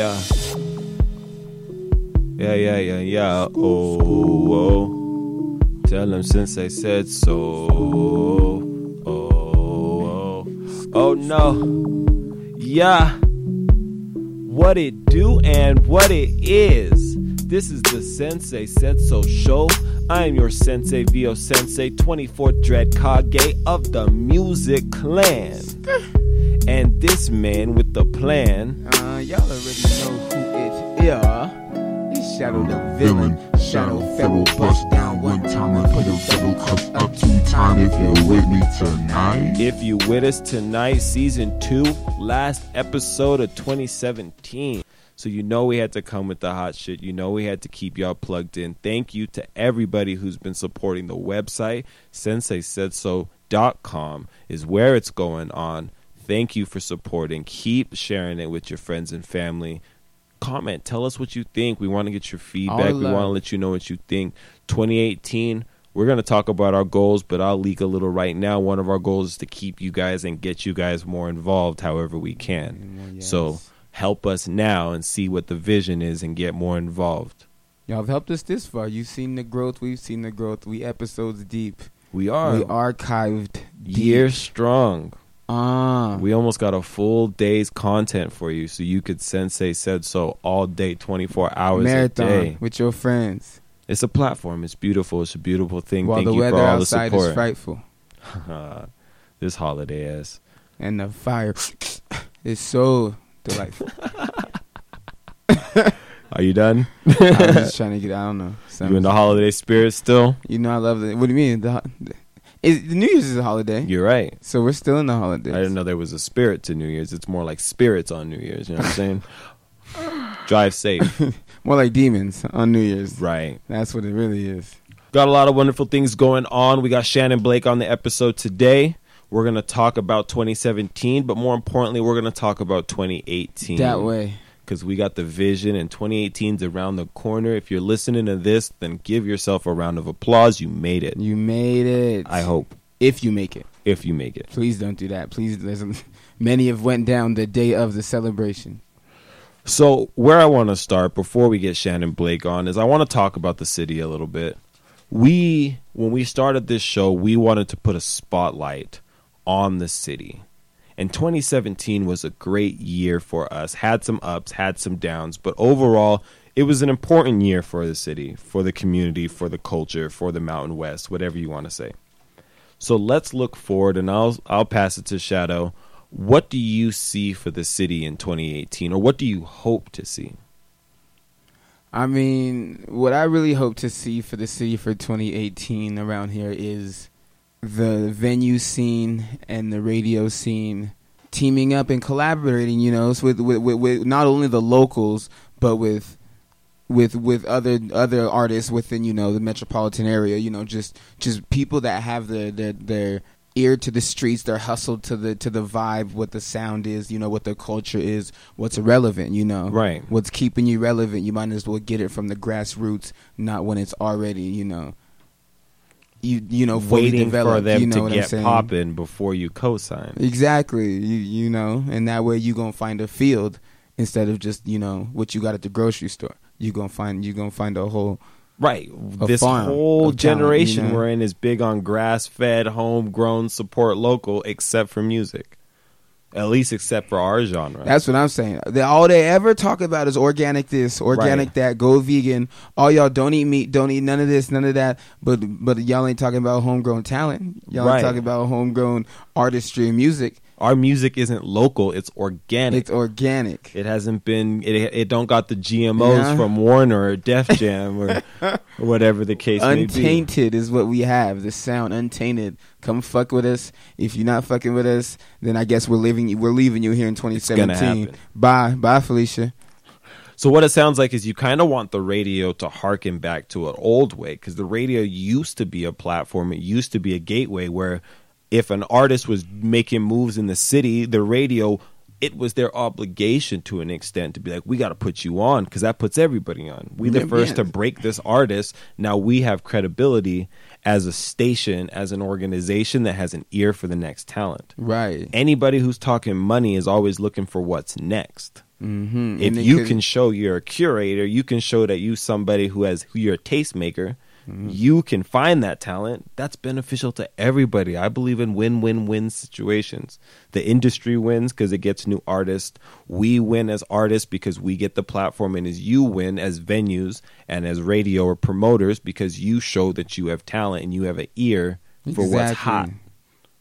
Yeah. Yeah, yeah, yeah, yeah. Oh, oh. Tell him since I said so. Oh, oh. Oh, no. Yeah. What it do and what it is. This is the Sensei Said So show. I am your Sensei Vio Sensei, 24th Dread Kage of the Music Clan. And this man with the plan. Oh. Y'all already know who it is. It's Shadow the villain. Shadow Feral bust down one time and put a feral cup up two time if you're with me tonight. If you with us tonight, season two, last episode of 2017. So you know we had to come with the hot shit. You know we had to keep y'all plugged in. Thank you to everybody who's been supporting the website. SenseiSaidSo.com is where it's going on. Thank you for supporting. Keep sharing it with your friends and family. Comment. Tell us what you think. We want to get your feedback. We want to let you know what you think. 2018, we're going to talk about our goals, but I'll leak a little right now. One of our goals is to keep you guys and get you guys more involved however we can. Mm, So help us now and see what the vision is and get more involved. y'all have helped us this far. You've seen the growth. We've seen the growth. We episodes deep. We are we archived deep. year strong. Ah, We almost got a full day's content for you, so you could sensei said so all day, twenty four hours marathon a day. with your friends It's a platform. It's beautiful. It's a beautiful thing. while Thank the you weather for all outside the is support. frightful this holiday is. and the fire is so delightful. Are you done? I'm just trying to get. I don't know. You in the holiday spirit still? You know I love it. What do you mean? The, the, is, the New Year's is a holiday, You're right. so we're still in the holidays. I didn't know there was a spirit to New Year's. It's more like spirits on New Year's. You know what I'm saying? Drive safe. More like demons on New Year's. Right. That's what it really is. Got a lot of wonderful things going on. We got Shannon Blake on the episode today. We're going to talk about 2017, but more importantly, we're going to talk about 2018. That way. Because we got the vision, and 2018's around the corner. If you're listening to this, then give yourself a round of applause. You made it. You made it. I hope. If you make it. If you make it. Please don't do that. Please. There's a, many have went down the day of the celebration. So, where I want to start before we get Shannon Blake on is I want to talk about the city a little bit. We, when we started this show, we wanted to put a spotlight on the city. And 2017 was a great year for us. Had some ups, had some downs, but overall, it was an important year for the city, for the community, for the culture, for the Mountain West, whatever you want to say. So let's look forward, and I'll I'll pass it to Shadow. What do you see for the city in 2018, or what do you hope to see? I mean, what I really hope to see for the city for 2018 around here is the venue scene and the radio scene teaming up and collaborating. You know, with, with with with not only the locals but with with with other other artists within you know the metropolitan area. You know, just just people that have the their their ear to the streets, their hustle to the to the vibe, what the sound is, you know, what the culture is, what's relevant, you know, Right. What's keeping you relevant? You might as well get it from the grassroots, not when it's already, you know, you you know, Waiting developed. for them you know to get popping before you co-sign. Exactly. You you know, and that way you gonna find a field instead of just you know what you got at the grocery store. You gonna find you gonna find a whole Right. A This whole of talent, generation you know? we're in is big on grass-fed, homegrown, support local, except for music. At least except for our genre. That's what I'm saying. They, all they ever talk about is organic this, organic Right. that, go vegan. All y'all don't eat meat, don't eat none of this, none of that. But but y'all ain't talking about homegrown talent. Y'all Right. ain't talking about homegrown artistry and music. Our music isn't local; it's organic. It's organic. it hasn't been. It it don't got the GMOs Yeah. from Warner or Def Jam or, or whatever the case may be. Untainted is what we have. The sound untainted. Come fuck with us. If you're not fucking with us, then I guess we're leaving. We're leaving you here in 2017. happen. Bye, bye, Felicia. So what it sounds like is you kind of want the radio to harken back to an old way because the radio used to be a platform. It used to be a gateway where if an artist was making moves in the city, the radio it was their obligation to an extent to be like, we got to put you on because that puts everybody on. We the Yeah, first to break this artist. Now we have credibility, as a station, as an organization that has an ear for the next talent. Right. Anybody who's talking money is always looking for what's next. Mm-hmm. If you can show you're a curator, you can show that you somebody who has who you're a tastemaker, Mm-hmm. you can find that talent. That's beneficial to everybody. I believe in win-win-win situations. The industry wins because it gets new artists. We win as artists because we get the platform, and as you win as venues and as radio or promoters because you show that you have talent and you have an ear for what's hot.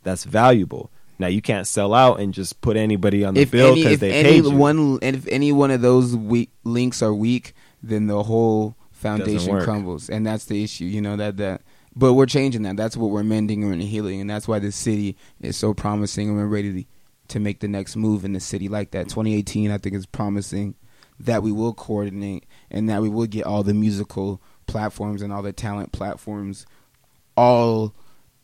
That's valuable. Now you can't sell out and just put anybody on the if bill because they any paid you. one, and if any one of those weak links are weak, then the whole foundation crumbles, and that's the issue. You know that that. But we're changing that. That's what we're mending and healing, and that's why this city is so promising, and we're ready to, to make the next move in the city like that. 2018, I think, is promising that we will coordinate and that we will get all the musical platforms and all the talent platforms all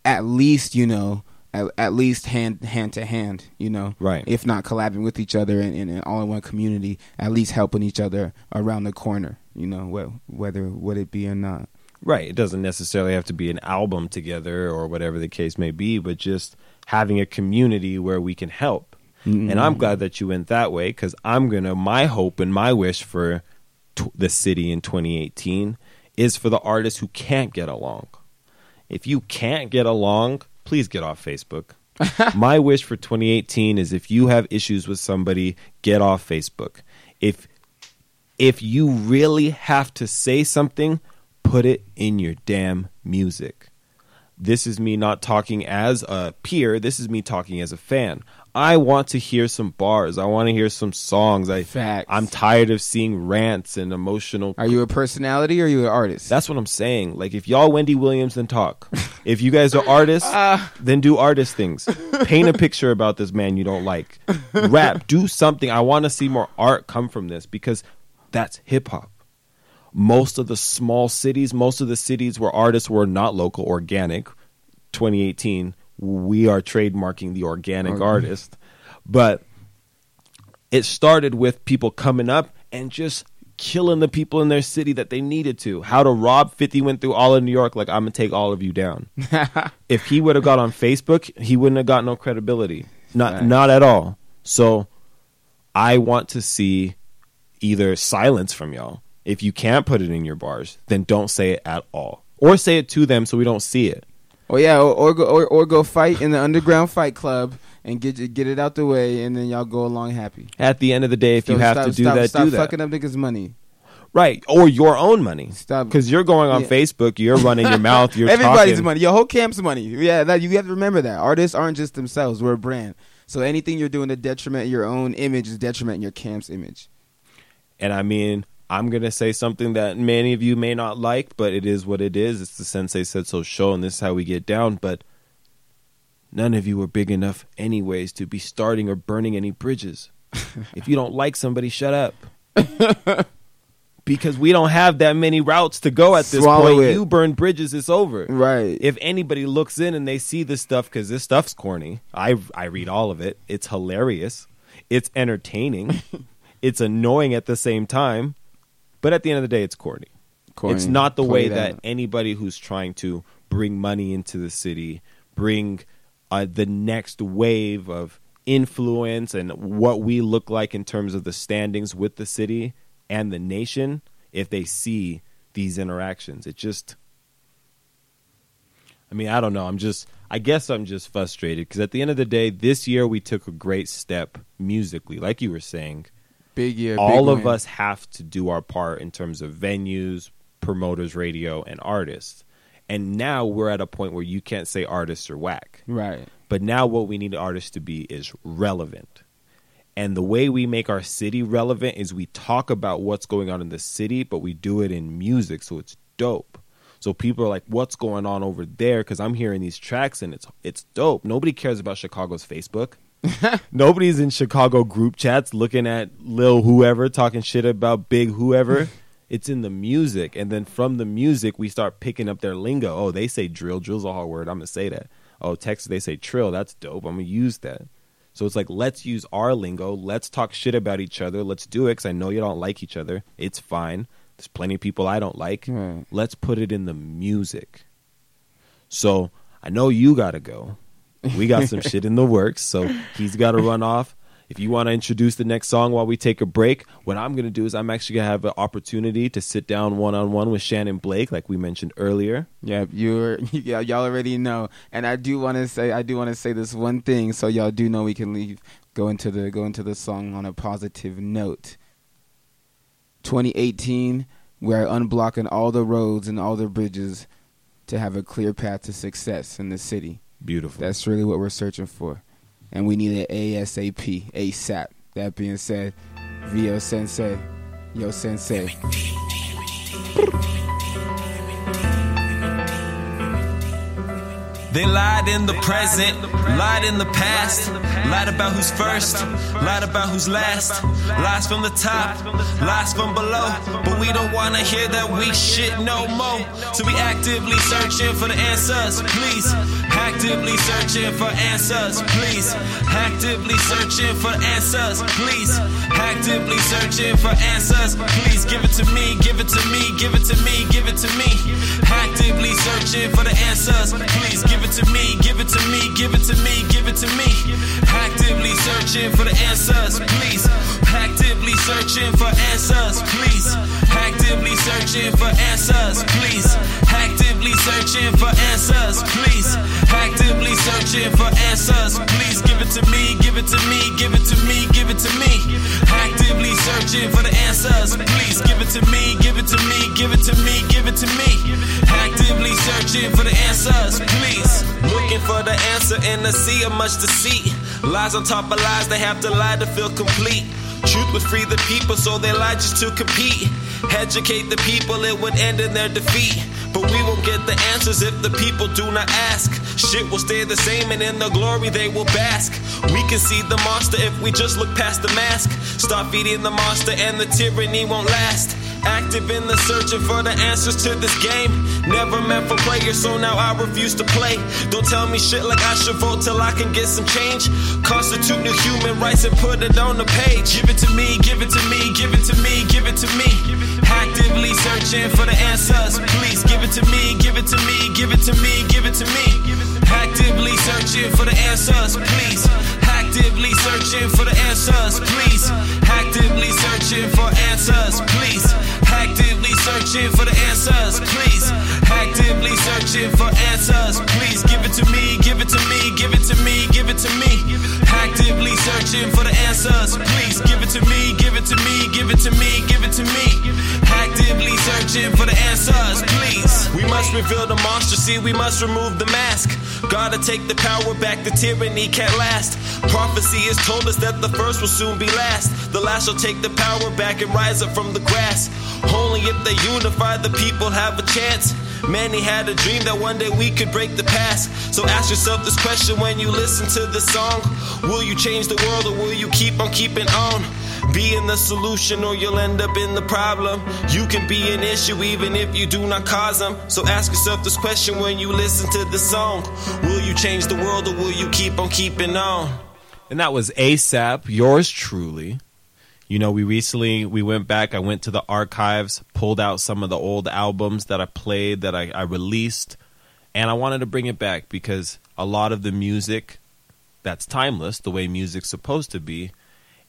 at least you know at, at least hand hand to hand you know Right. if not collabing with each other and, and, all in one community at least helping each other around the corner you know wh- whether would it be or not Right. It doesn't necessarily have to be an album together or whatever the case may be, but just having a community where we can help. Mm-hmm. And I'm glad that you went that way because I'm going to, my hope and my wish for t- the city in 2018 is for the artists who can't get along. If you can't get along, please get off Facebook. my wish for 2018 is if you have issues with somebody, get off Facebook. If if you really have to say something, put it in your damn music. This is me not talking as a peer. This is me talking as a fan. I want to hear some bars. I want to hear some songs. I, Facts. I'm tired of seeing rants and emotional. are you a personality or are you an artist That's what I'm saying. Like, if y'all Wendy Williams, then talk. if you guys are artists, Ah. then do artist things. Paint a picture about this man you don't like. Rap. Do something. I want to see more art come from this because that's hip hop. Most of the small cities, most of the cities where artists were not local, organic, 2018, we are trademarking the organic Okay. artist. But it started with people coming up and just killing the people in their city that they needed to. How to rob 50 went through all of New York like I'm going to take all of you down. if he would have got on Facebook, he wouldn't have got no credibility. Not Right. not at all. So I want to see either silence from y'all. If you can't put it in your bars, then don't say it at all. Or say it to them so we don't see it. Oh yeah, or, or go or, or go fight in the underground fight club and get it- get it out the way, and then y'all go along happy. At the end of the day, if you have stop- to do stop, that, stop do that. fucking up niggas' money. Right. Or your own money. Stop. Because you're going on Yeah. Facebook, you're running your mouth, you're Everybody's talking. money. Your whole camp's money. Yeah, that you have to remember that artists aren't just themselves. We're a brand. So anything you're doing to detriment your own image is detriment your camp's image. And I mean, I'm going to say something that many of you may not like, but it is what it is. It's the Sensei Said So show, and this is how we get down. But none of you are big enough, anyways, to be starting or burning any bridges. if you don't like somebody, shut up. because we don't have that many routes to go at this Swallow point. it. You burn bridges, it's over. Right. if anybody looks in and they see this stuff because this stuff's corny i i read all of it it's hilarious it's entertaining it's annoying at the same time but at the end of the day it's corny, Corny. it's not the way that anybody who's trying to bring money into the city bring uh, the next wave of influence and what we look like in terms of the standings with the city and the nation if they see these interactions it just I mean, I don't know. I'm just, I guess I'm just frustrated because at the end of the day, this year we took a great step musically, like you were saying. Big year. All big of win. us have to do our part in terms of venues, promoters, radio, and artists. And now we're at a point where you can't say artists are whack. Right. But now what we need artists to be is relevant. And the way we make our city relevant is we talk about what's going on in the city, but we do it in music, so it's dope. So people are like, "What's going on over there?" Because I'm hearing these tracks and it's it's dope. Nobody cares about Chicago's Facebook. Nobody's in Chicago group chats looking at Lil whoever talking shit about Big whoever. it's in the music, and then from the music we start picking up their lingo. Oh, they say drill. Drill's a hard word. I'm gonna say that. Oh, Texas they say trill. That's dope. I'm gonna use that. So it's like let's use our lingo. Let's talk shit about each other. Let's do it because I know you don't like each other. It's fine. There's plenty of people I don't like. Right. Let's put it in the music. So I know you got to go. We got some shit in the works, so he's got to run off. If you want to introduce the next song while we take a break, what I'm going to do is I'm actually going to have an opportunity to sit down one on one with Shannon Blake, like we mentioned earlier. Yeah, you're yeah, y'all already know. And I do want to say I do want to say this one thing so y'all do know we can leave go into the go into the song on a positive note. 2018, we're unblocking all the roads and all the bridges to have a clear path to success in the city. Beautiful. That's really what we're searching for. And we need it ASAP, ASAP. That being said, Vio Sensei, Yo Sensei. They lied in the present, lied in the past, lied about who's first, lied about who's last, lies from the top, lies from below. But we don't wanna hear that weak shit no more. So we actively searching for the answers, please. Actively searching for answers, please. Actively searching for answers, please. Actively searching for answers, please. Give it to me, give it to me, give it to me, give it to me. Actively searching for the answers, please. Give it to me, give it to me, give it to me, give it to me. Actively searching for the answers, please. Actively searching for answers, please. Actively searching for answers, please. Actively searching for answers, please. Actively searching for answers, please. Give it to me, give it to me, give it to me, give it to me. Actively searching for the answers, please. Give it to me, give it to me, give it to me, give it to me. Actively searching for the answers, please. Looking for the answer in the sea of much deceit. Lies on top of lies, they have to lie to feel complete. Truth would free the people, so they lie just to compete. Educate the people, it would end in their defeat. But we won't get the answers if the people do not ask. Shit will stay the same, and in the glory they will bask. We can see the monster if we just look past the mask. Stop feeding the monster, and the tyranny won't last. Active in the searching for the answers to this game. Never meant for players, so now I refuse to play. Don't tell me shit like I should vote till I can get some change. Constitute new human rights and put it on the page. Give it to me, give it to me, give it to me, give it to me. Actively searching for the answers, please. Give it to me, give it to me, give it to me, give it to me. Actively searching for the answers, please. Actively searching for the answers, please. Actively searching for answers, please. Searching for the answers, please. Actively searching for answers, please. Give it to me, give it to me, give it to me, give it to me. Actively searching for the answers, please. Give it to me, give it to me, give it to me, give it to me. Actively searching for the answers, please. We must reveal the monster, see, we must remove the mask. Gotta take the power back, the tyranny can't last. Prophecy has told us that the first will soon be last. The last shall take the power back and rise up from the grass. Only if they unify, the people have a chance. Many had a dream that one day we could break the past. So ask yourself this question when you listen to this song Will you change the world or will you keep on keeping on? Be in the solution or you'll end up in the problem. You can be an issue even if you do not cause them. So ask yourself this question when you listen to this song Will you change the world or will you keep on keeping on? And that was ASAP, yours truly. You know, we recently we went back. I went to the archives, pulled out some of the old albums that I played, that I, I released, and I wanted to bring it back because a lot of the music that's timeless, the way music's supposed to be,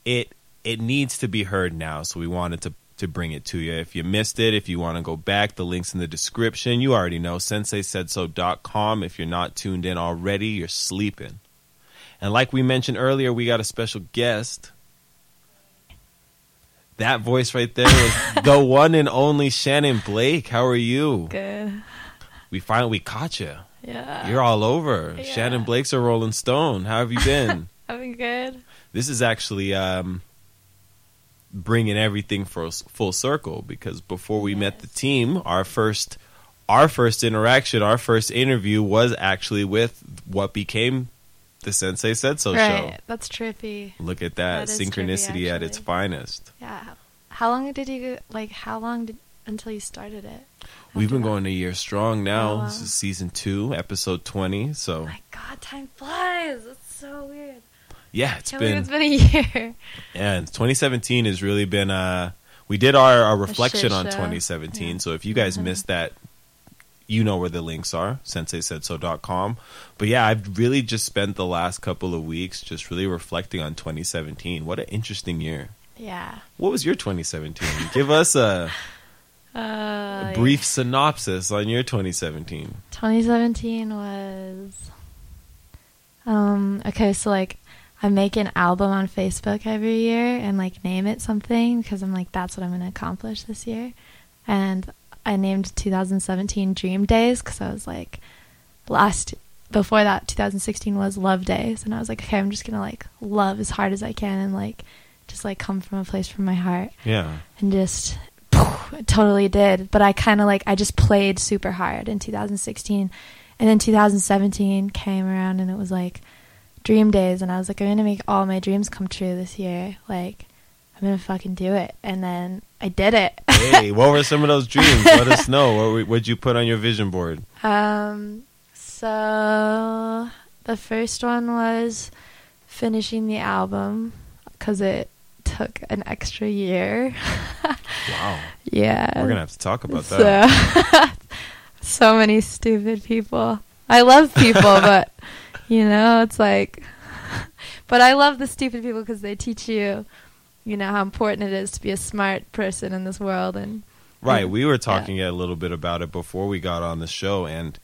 it it needs to be heard now. So we wanted to to bring it to you. If you missed it, if you want to go back, the link's in the description. You already know senseisaidso.com. If you're not tuned in already, you're sleeping. And like we mentioned earlier, we got a special guest. That voice right there was the one and only Shannon Blake. How are you? Good. We finally we caught you. Yeah. You're all over. Yeah. Shannon Blake's a Rolling Stone. How have you been? I've been good. this is actually um, bringing everything for full circle because before we met the team, our first our first interaction, our first interview was actually with what became the Sensei Said So right. show. That's trippy. Look at that, That synchronicity trippy, at its finest. Yeah. How long did you like? How long did until you started it? We've been that? going a year strong now. Oh, wow. This is season two, episode twenty. So My God, time flies. It's so weird. yeah, it's been it's been a year. Yeah, and 2017 has really been uh we did our, our reflection on show. 2017. Yeah. So if you guys Mhm. missed that, you know where the links are, senseisaidso.com. But yeah, I've really just spent the last couple of weeks just really reflecting on 2017. What an interesting year. Yeah. What was your 2017? Give us a, Uh, a brief synopsis on your 2017. 2017 was. Um. Okay, so like, I make an album on Facebook every year and like name it something because I'm like that's what I'm gonna accomplish this year, and I named 2017 Dream Days because I was like, last before that 2016 was Love Days, and I was like, okay, I'm just gonna like love as hard as I can and like just like come from a place from my heart Yeah. and just it totally did. But I kind of like I just played super hard in 2016, and then 2017 came around and it was like dream days, and I was like I'm gonna make all my dreams come true this year. Like I'm gonna fucking do it, and then I did it. Hey, what were some of those dreams? Let us know. What what'd you put on your vision board? Um, so the first one was finishing the album because it took an extra year. Wow. yeah, We're gonna have to talk about that. So, so many stupid people. I love people, but you know, it's like, but I love the stupid people because they teach you, you know, how important it is to be a smart person in this world. And Right. We were talking a little bit about it before we got on the show, and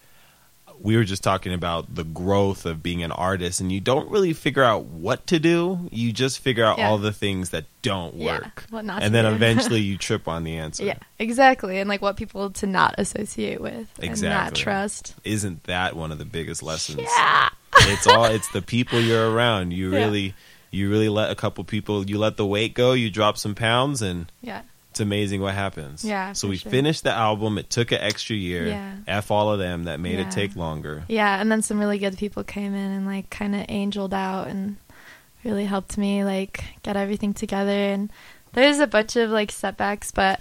we were just talking about the growth of being an artist, and you don't really figure out what to do. You just figure out Yeah. all the things that don't Yeah, work. not and then eventually you trip on the answer. yeah, exactly. And like what people to not associate with and not Exactly. trust. Isn't that one of the biggest lessons? Yeah. It's all it's the people you're around. You Yeah. really you really let a couple people you let the weight go, you drop some pounds and Yeah. it's amazing what happens. Yeah, So we sure. finished the album. It took an extra year. Yeah. F all of them that made Yeah. it take longer. Yeah, and then some really good people came in and like kind of angeled out and really helped me like get everything together. And there's a bunch of like setbacks, but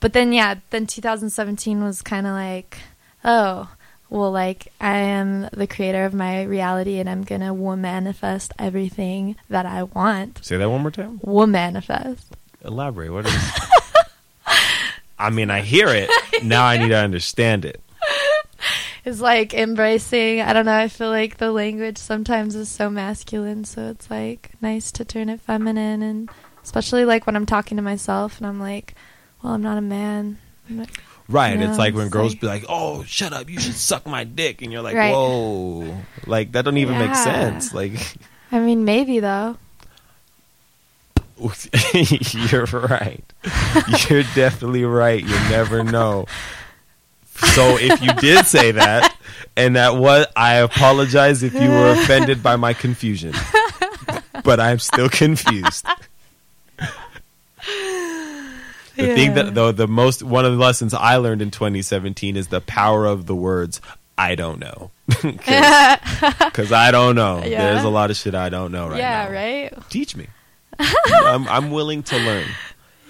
but then yeah, then 2017 was kind of like, oh, well, like I am the creator of my reality, and I'm gonna wo- manifest everything that I want. Say that one more time. Will manifest. Elaborate. What is? I mean, I hear it. Now I need to understand it. It's like embracing. I don't know. I feel like the language sometimes is so masculine, so it's like nice to turn it feminine, and especially like when I'm talking to myself and I'm like, "Well, I'm not a man." I'm not- Right. No, it's like when it's girls like- be like, "Oh, shut up! You should suck my dick," and you're like, Right. "Whoa!" Like that don't even make sense. Like I mean, maybe though. you're right. You're definitely right. You never know. So if you did say that, and that was, I apologize if you were offended by my confusion. But I'm still confused. The thing that though the most one of the lessons I learned in 2017 is the power of the words I don't know. Cuz I don't know. Yeah. There's a lot of shit I don't know right yeah, now. Yeah, right. Teach me. I'm I'm willing to learn.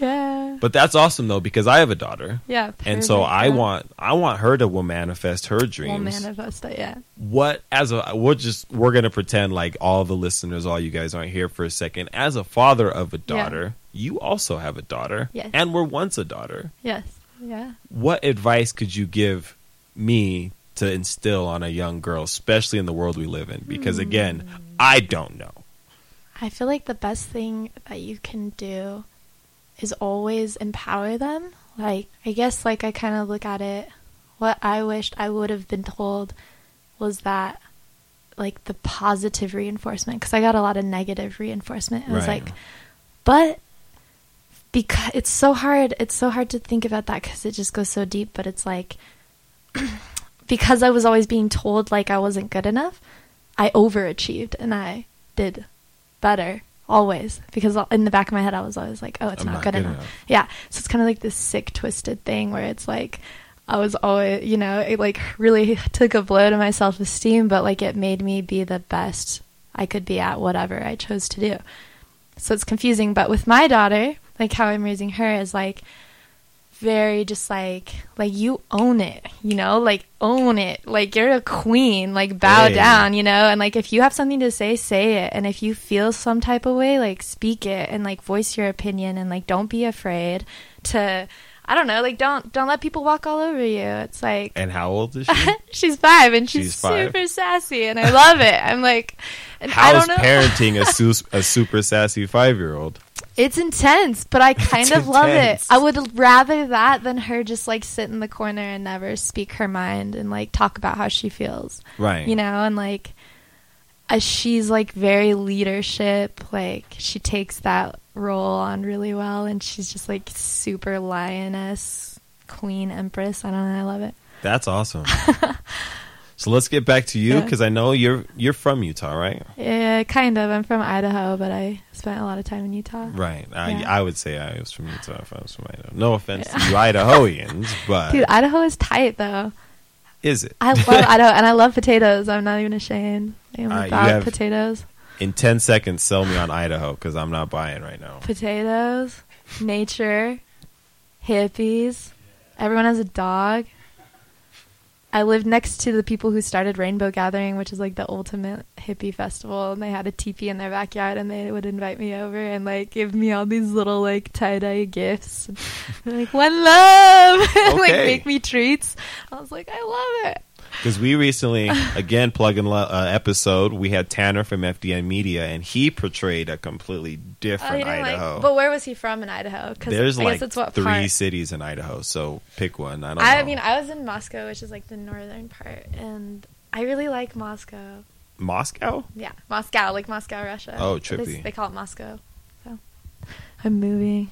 Yeah, But that's awesome though because I have a daughter. yeah. And so I yeah. want I want her to will manifest her dreams. We'll manifest it. Yeah. what as a we're just we're gonna pretend like all the listeners, all you guys aren't here for a second. As a father of a daughter, you also have a daughter, Yes. and were once a daughter. Yes. Yeah. What advice could you give me to instill on a young girl, especially in the world we live in? Because hmm. again, I don't know. I feel like the best thing that you can do is always empower them. Like, I guess, like, I kind of look at it, what I wished I would have been told was that, like, the positive reinforcement, because I got a lot of negative reinforcement. It was Right. like, but because it's so hard, it's so hard to think about that because it just goes so deep, but it's like, because I was always being told, like, I wasn't good enough, I overachieved and I did better always because in the back of my head I was always like, oh, it's not, not good, good enough. enough. Yeah, so it's kind of like this sick, twisted thing where it's like I was always, you know, it like really took a blow to my self esteem, but like it made me be the best I could be at whatever I chose to do. So it's confusing, but with my daughter, like how I'm raising her is like very just like like you own it you know like own it like you're a queen like bow Hey. down you know and like if you have something to say say it and if you feel some type of way like speak it and like voice your opinion and like don't be afraid to I don't know, like don't don't let people walk all over you. It's like And how old is she? she's five and she's, She's five. super sassy and I love it. I'm like, How's don't know. parenting a, su- a super sassy five year old? It's intense, but I kind It's of love it. I would rather that than her just like sit in the corner and never speak her mind and like talk about how she feels, Right. you know, and like uh, she's like very leadership, like she takes that role on really well and she's just like super lioness, queen, empress. I don't know, I love it. That's awesome. so let's get back to you Yeah. because I know you're you're from Utah, right? Yeah, kind of. I'm from Idaho, but I spent a lot of time in Utah. Right. I, Yeah. I would say I was from Utah if I was from Idaho. No offense to you Idahoans, but Dude, Idaho is tight though. is it? I love Idaho, and I love potatoes. I'm not even ashamed. I'm Uh, about potatoes. In ten seconds, sell me on Idaho because I'm not buying right now. Potatoes, nature, hippies. Everyone has a dog. I lived next to the people who started Rainbow Gathering, which is like the ultimate hippie festival, and they had a teepee in their backyard, and they would invite me over and like give me all these little like tie dye gifts, like one love, and, like make me treats. I was like, I love it. Because we recently, again, plug in uh, episode, we had Tanner from FDN Media, and he portrayed a completely Oh, different didn't Idaho. like. But where was he from in Idaho? Because There's I like guess it's what three part. cities in Idaho, so pick one. I don't I know. mean, I was in Moscow, which is like the northern part, and I really like Moscow. Moscow? Yeah, Moscow, like Moscow, Russia. Oh, But they- trippy. They, call it Moscow. So I'm moving.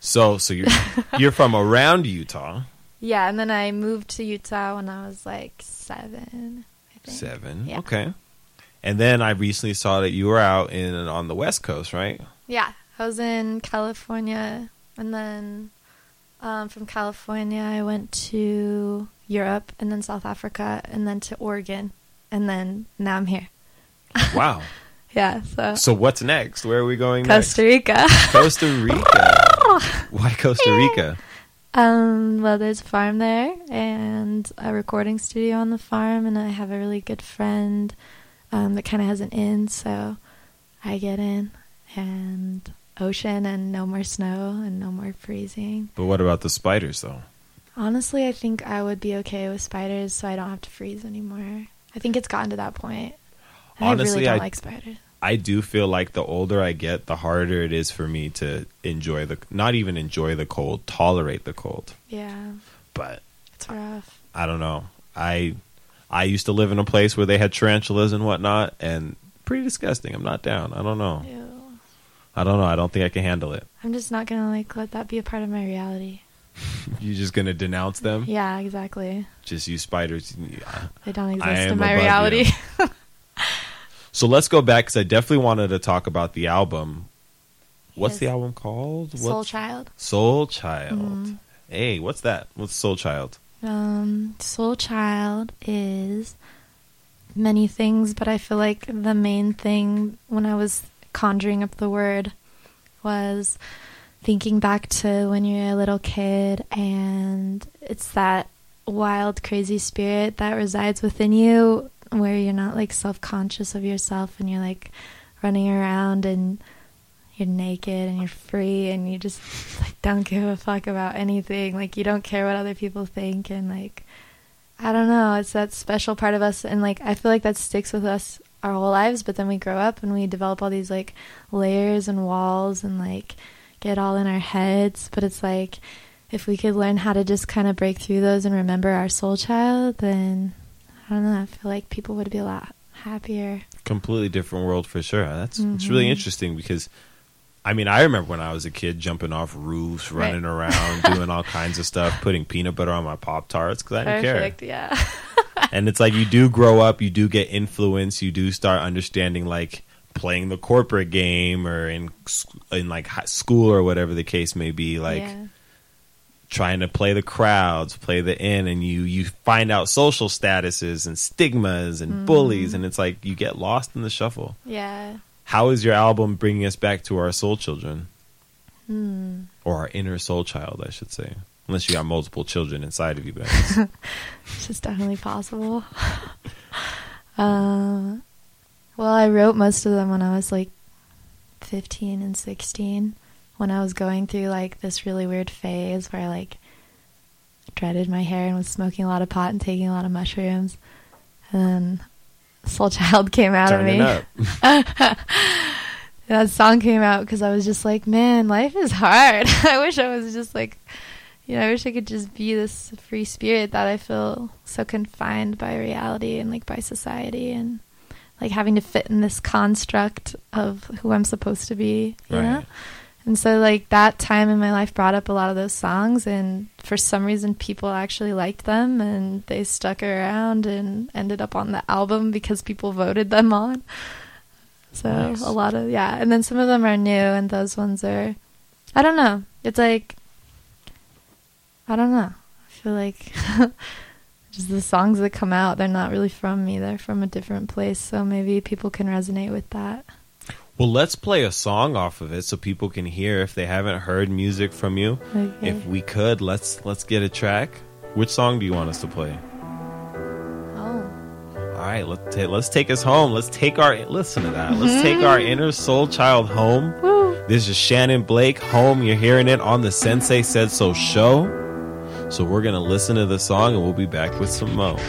So, so you're you're from around Utah. Yeah, and then I moved to Utah when I was like seven. I think. Seven. Yeah. Okay. And then I recently saw that you were out in on the West Coast, right? Yeah, I was in California, and then um, from California I went to Europe, and then South Africa, and then to Oregon, and then now I'm here. Wow. Yeah, so so what's next? Where are we going Costa next? Rica. Costa Rica. Why Costa Rica? Um, well, there's a farm there and a recording studio on the farm, and I have a really good friend um, that kind of has an inn, so I get in and ocean and no more snow and no more freezing. But what about the spiders, though? Honestly, I think I would be okay with spiders, so I don't have to freeze anymore. I think it's gotten to that point. And I really don't I- like spiders. I do feel like the older I get, the harder it is for me to enjoy the not even enjoy the cold, tolerate the cold. Yeah, But it's rough. I don't know. I I used to live in a place where they had tarantulas and whatnot, and pretty disgusting. I'm not down. I don't know. Ew. I don't know. I don't think I can handle it. I'm just not gonna like let that be a part of my reality. You're just gonna denounce them? Yeah, exactly. Just you spiders. Yeah. They don't I exist in my reality. So let's go back because I definitely wanted to talk about the album. What's Yes. the album called? Soul What's- Child. Soul Child. Mhm. Hey, what's that? What's Soul Child? Um, Soul Child is many things, but I feel like the main thing when I was conjuring up the word was thinking back to when you're a little kid and it's that wild, crazy spirit that resides within you where you're not like self conscious of yourself and you're like running around and you're naked and you're free and you just like don't give a fuck about anything. Like you don't care what other people think and like I don't know, it's that special part of us and like I feel like that sticks with us our whole lives, but then we grow up and we develop all these like layers and walls and like get all in our heads, but it's like if we could learn how to just kind of break through those and remember our soul child, then I don't know, I feel like people would be a lot happier. Completely different world for sure. That's it's really Mhm. interesting because I mean, I remember when I was a kid jumping off roofs, Right. running around, doing all kinds of stuff, putting peanut butter on my Pop Tarts because I didn't Perfect, yeah. care. And it's like you do grow up, you do get influence, you do start understanding like playing the corporate game or in in like school or whatever the case may be, like yeah. Trying to play the crowds, play the in, and you you find out social statuses and stigmas and bullies, and it's like you get lost in the shuffle. Yeah. How is your album bringing us back to our soul children Hmm. or our inner soul child, I should say? Unless you got multiple children inside of you guys. It's definitely possible. uh, well, I wrote most of them when I was like 15 and 16 when I was going through like this really weird phase where I like dreaded my hair and was smoking a lot of pot and taking a lot of mushrooms. And then Soul Child came out Turning of me. that song came out because I was just like, man, life is hard. I wish I was just like, you know, I wish I could just be this free spirit that I feel so confined by reality and like by society and like having to fit in this construct of who I'm supposed to be, you know? And so like that time in my life brought up a lot of those songs and for some reason people actually liked them and they stuck around and ended up on the album because people voted them on. So Nice. a lot of yeah, and then some of them are new and those ones are I don't know. It's like I don't know. I feel like just the songs that come out, they're not really from me. They're from a different place, so maybe people can resonate with that. Well, let's play a song off of it so people can hear if they haven't heard music from you. Okay. If we could, let's let's get a track. Which song do you want us to play? oh. All right, let's take let's take us home. Let's take our listen to that. Let's take our mm-hmm. inner soul child home. Woo. This is Shannon Blake home. You're hearing it on the Sensei Said So show. So we're gonna listen to the song and we'll be back with some more.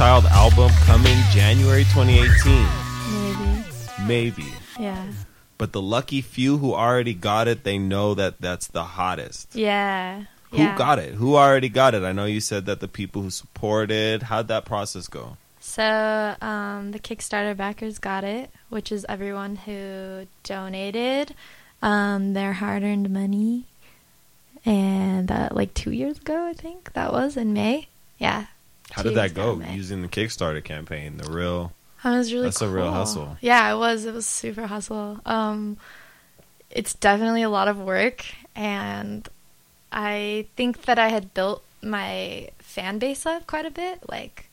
Child album coming January 2018. Maybe. Maybe. Yeah. But the lucky few who already got it, they know that that's the hottest. Yeah. Who yeah. got it? Who already got it? I know you said that the people who supported. How'd that process go? So um, the Kickstarter backers got it, which is everyone who donated um, their hard-earned money, and that like two years ago, I think that was in May. Yeah. How did that go using the Kickstarter campaign? The real. It was really That's a real hustle. Yeah, it was. It was super hustle. Um, it's definitely a lot of work, and I think that I had built my fan base up quite a bit, like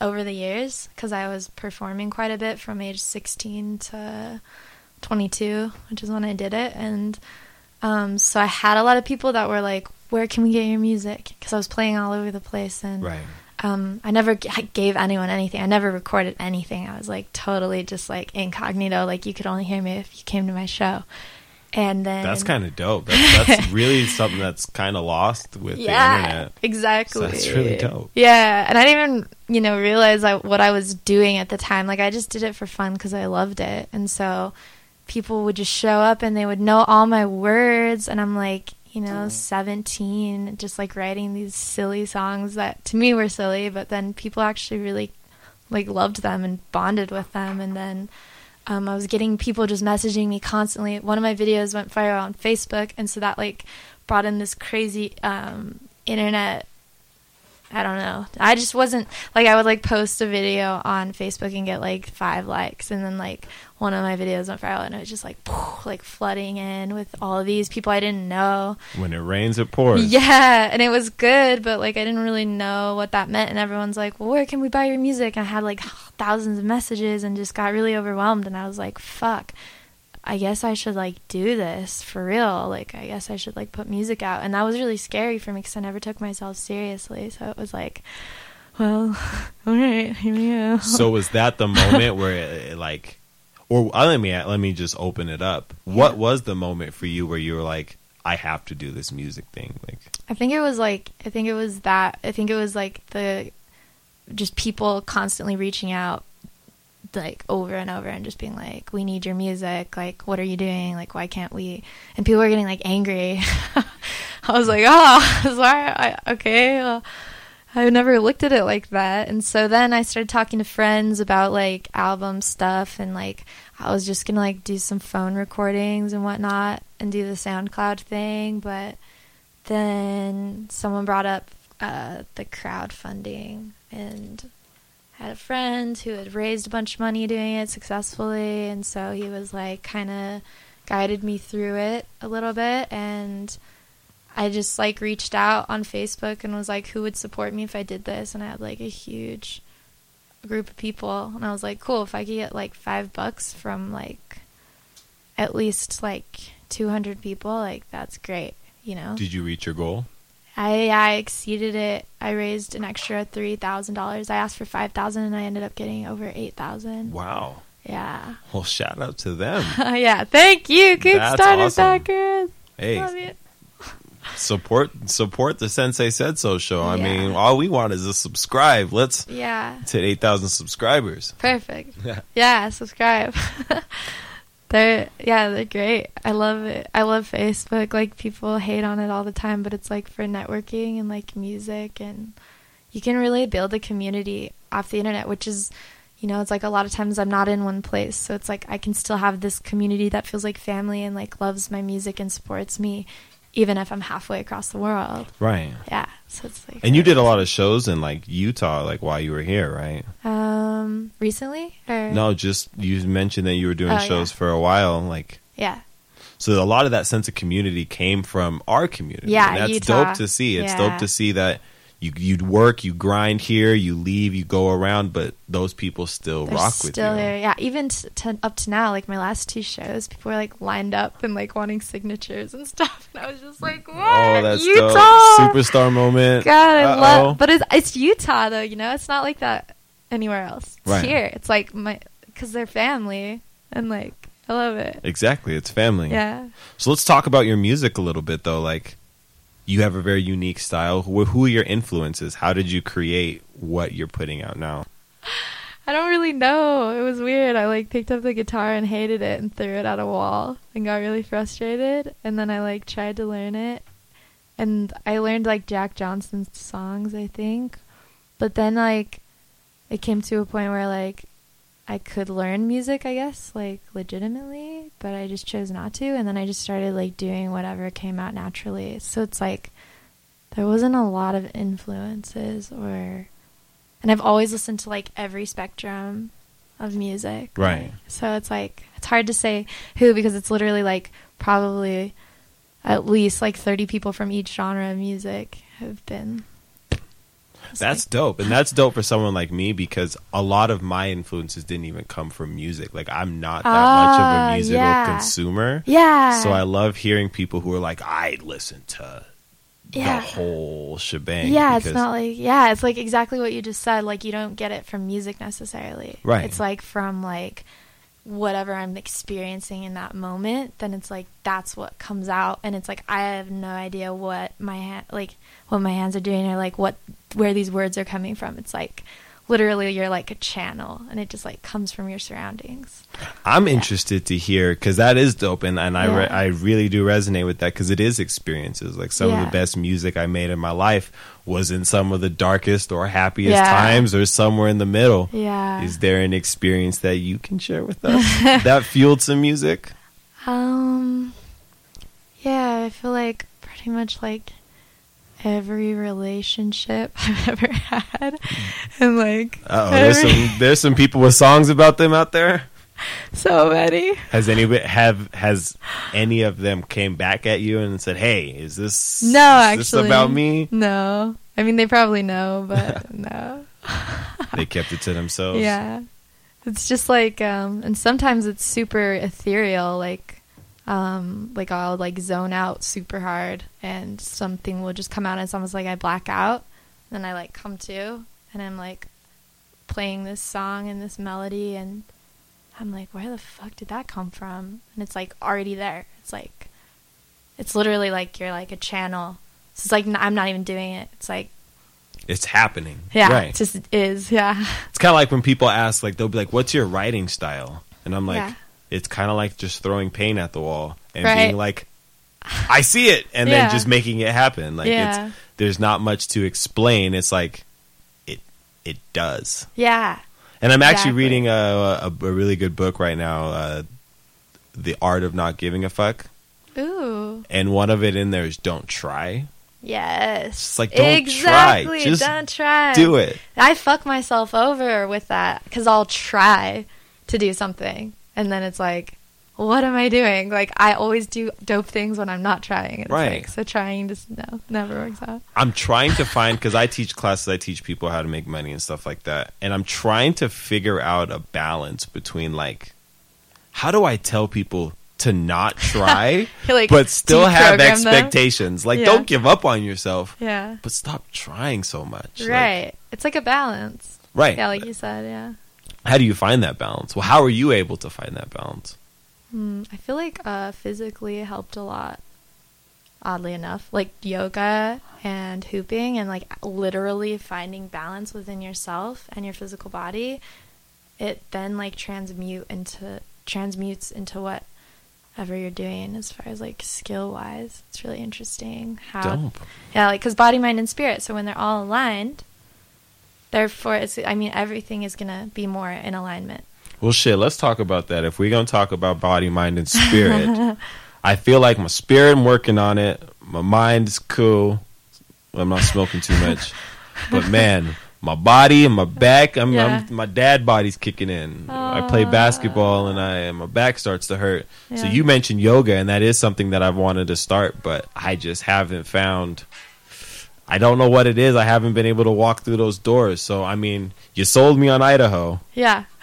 over the years, because I was performing quite a bit from age 16 to 22, which is when I did it. And um, so I had a lot of people that were like, Where can we get your music? Because I was playing all over the place. And Right. um, I never g- gave anyone anything. I never recorded anything. I was like totally just like incognito. Like you could only hear me if you came to my show. And then That's kind of dope. That's, that's really something that's kind of lost with the internet. Exactly. So that's really dope. Yeah, and I didn't even you know realize I, what I was doing at the time. Like I just did it for fun because I loved it, and so people would just show up and they would know all my words, and I'm like. You know, 17, just like writing these silly songs that to me were silly, but then people actually really like loved them and bonded with them. And then um, I was getting people just messaging me constantly. One of my videos went viral on Facebook, and so that like brought in this crazy um, internet. I don't know. I just wasn't like I would like post a video on Facebook and get like five likes, and then like one of my videos went viral, and it was just like like flooding in with all of these people I didn't know. When it rains, it pours. Yeah, and it was good, but like I didn't really know what that meant. And everyone's like, "Well, where can we buy your music?" And I had like thousands of messages and just got really overwhelmed. And I was like, "Fuck, I guess I should like do this for real. Like, I guess I should like put music out." And that was really scary for me because I never took myself seriously. So it was like, well, all right, here we go. So was that the moment where it, it, like, or uh, let me let me just open it up. What was the moment for you where you were like, I have to do this music thing? Like, I think it was like I think it was that I think it was like the just people constantly reaching out like over and over and just being like we need your music. Like what are you doing? Like why can't we? And people were getting like angry. I was like oh sorry. I, okay well, I never looked at it like that. And so then I started talking to friends about like album stuff and like I was just gonna like do some phone recordings and whatnot and do the SoundCloud thing. But then someone brought up uh, the crowdfunding and had a friend who had raised a bunch of money doing it successfully. And so he was like kind of guided me through it a little bit. And I just like reached out on Facebook and was like who would support me if I did this and I had like a huge group of people and I was like cool if I could get like 5 bucks from like at least like 200 people like that's great you know did you reach your goal? I I exceeded it. I raised an extra three thousand dollars. I asked for five thousand, and I ended up getting over eight thousand. Wow. Yeah, Well, shout out to them. yeah. Thank you, Kickstarter awesome. backers. Hey, Love you. Support support the Sensei Said So show. I Yeah. mean, all we want is a subscribe. Let's Yeah, hit eight thousand subscribers. perfect. Yeah. Yeah, subscribe. they're yeah, they're great. I love it. I love Facebook. Like people hate on it all the time, but it's like for networking and like music and you can really build a community off the internet, which is you know, it's like a lot of times I'm not in one place. So it's like I can still have this community that feels like family and like loves my music and supports me even if I'm halfway across the world. Right. Yeah. So it's like And you did a lot of shows in like Utah, like while you were here, right? um recently or No, just you mentioned that you were doing Oh, shows yeah. for a while, like yeah. so a lot of that sense of community came from our community. Yeah, and that's Utah. dope to see. It's Yeah. dope to see that you you work, you grind here, you leave, you go around, but those people still They're rock with still you. here. Yeah, even to, up to now, like my last two shows, people were like lined up and like wanting signatures and stuff, and I was just like, oh, "What? Oh, that's Utah!" dope! Superstar moment. God, I Uh-oh. love. But it's it's Utah though, you know. It's not like that anywhere else. It's Right. here. It's like my because they're family, and like I love it. Exactly, it's family. Yeah. So let's talk about your music a little bit, though. Like, you have a very unique style. Who, who are your influences? How did you create what you're putting out now? I don't really know. It was weird. I like picked up the guitar and hated it and threw it at a wall and got really frustrated. And then I like tried to learn it. And I learned like Jack Johnson's songs, I think. But then like it came to a point where like I could learn music, I guess, like legitimately, but I just chose not to. And then I just started like doing whatever came out naturally. So it's like there wasn't a lot of influences or and I've always listened to like every spectrum of music. Right. So it's like it's hard to say who because it's literally like probably at least like 30 people from each genre of music have been. That's like- dope. And that's dope for someone like me because a lot of my influences didn't even come from music. Like I'm not that much of Ah, a musical yeah. consumer. yeah. So I love hearing people who are like, I listen to yeah. the whole shebang. Yeah, it's not like yeah, it's like exactly what you just said. Like you don't get it from music necessarily. Right. It's like from like whatever I'm experiencing in that moment. Then it's like that's what comes out, and it's like I have no idea what my hand like what my hands are doing or like what where these words are coming from. It's like literally you're like a channel, and it just like comes from your surroundings. I'm interested to hear because that is dope, and, and I re- I really do resonate with that because it is experiences. Like some of the best music I made in my life was in some of the darkest or happiest Yeah. times, or somewhere in the middle. Yeah. Is there an experience that you can share with us that fueled some music? Um, yeah, I feel like pretty much like every relationship I've ever had, and like Oh, there's some there's some people with songs about them out there. so many. Has any have has any of them came back at you and said, "Hey, is this No, is this actually, about me?" No, I mean they probably know, but no. They kept it to themselves. Yeah, it's just like, um, and sometimes it's super ethereal. Like, um, like I'll like zone out super hard, and something will just come out. And it's almost like I black out, then I like come to, and I'm like playing this song and this melody, and I'm like, where the fuck did that come from? And it's like already there. It's like, it's literally like you're like a channel. So it's like I'm not even doing it. It's like, It's happening. yeah, Right. it just is. Yeah. It's kind of like when people ask, like, they'll be like, "What's your writing style?" And I'm like, Yeah. "It's kind of like just throwing paint at the wall and Right. being like, I see it,' and Yeah. then just making it happen. Like, Yeah. it's there's not much to explain. It's like it it does. Yeah. And I'm actually Exactly. reading a, a a really good book right now, uh, "The Art of Not Giving a Fuck," Ooh. and one of it in there is "Don't try." Yes. It's like, don't try. exactly. Just don't try. Do it. I fuck myself over with that because I'll try to do something, and then it's like, what am I doing? Like I always do dope things when I'm not trying. It's Right. Like, so trying just no never works out. I'm trying to find because I teach classes, I teach people how to make money and stuff like that, and I'm trying to figure out a balance between like, how do I tell people to not try, Like, but still have deprogram them? expectations? Like, Yeah. don't give up on yourself, Yeah. but stop trying so much. Like, Right. it's like a balance. right. Yeah, like you said. Yeah. How do you find that balance? Well, how are you able to find that balance? Hmm, I feel like uh, physically it helped a lot. Oddly enough, like yoga and hooping, and like literally finding balance within yourself and your physical body, it then like transmute into transmutes into whatever you're doing as far as like skill wise. It's really interesting how Dope. yeah, like because body, mind, and spirit. So when they're all aligned, therefore, it's. I mean, everything is gonna be more in alignment. Well, shit, let's talk about that. If we're going to talk about body, mind, and spirit, I feel like my spirit, I'm working on it. My mind is cool. I'm not smoking too much. but man, my body and my back, I'm, Yeah. I'm my dad body's kicking in. I play basketball and I and my back starts to hurt. So you mentioned yoga and that is something that I've wanted to start, but I just haven't found I don't know what it is. I haven't been able to walk through those doors. So I mean, you sold me on Idaho. Yeah.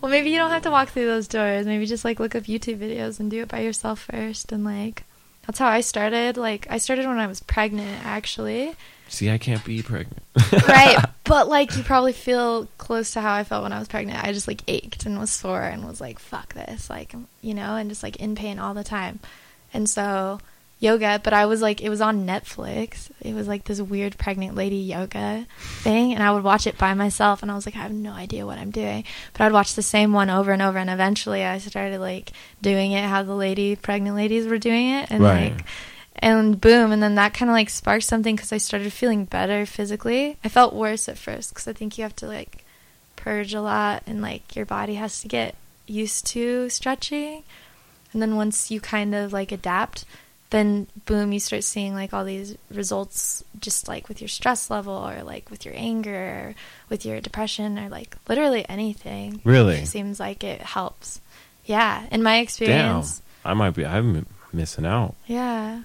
well, maybe you don't have to walk through those doors. Maybe just like look up YouTube videos and do it by yourself first. And like, that's how I started. Like, I started when I was pregnant, actually. See, I can't be pregnant. right. But like, you probably feel close to how I felt when I was pregnant. I just like ached and was sore and was like, fuck this. Like, you know, and just like in pain all the time. And so, yoga, but I was like, it was on Netflix. It was like this weird pregnant lady yoga thing. And I would watch it by myself. And I was like, I have no idea what I'm doing. But I'd watch the same one over and over. And eventually I started like doing it how the lady, pregnant ladies were doing it. And Right. like, and boom and then that kind of like sparked something because i started feeling better physically i felt worse at first because i think you have to like purge a lot and like your body has to get used to stretching and then once you kind of like adapt then boom you start seeing like all these results just like with your stress level or like with your anger or with your depression or like literally anything Really? it seems like it helps yeah in my Damn. experience I might be. I'm missing out. Yeah.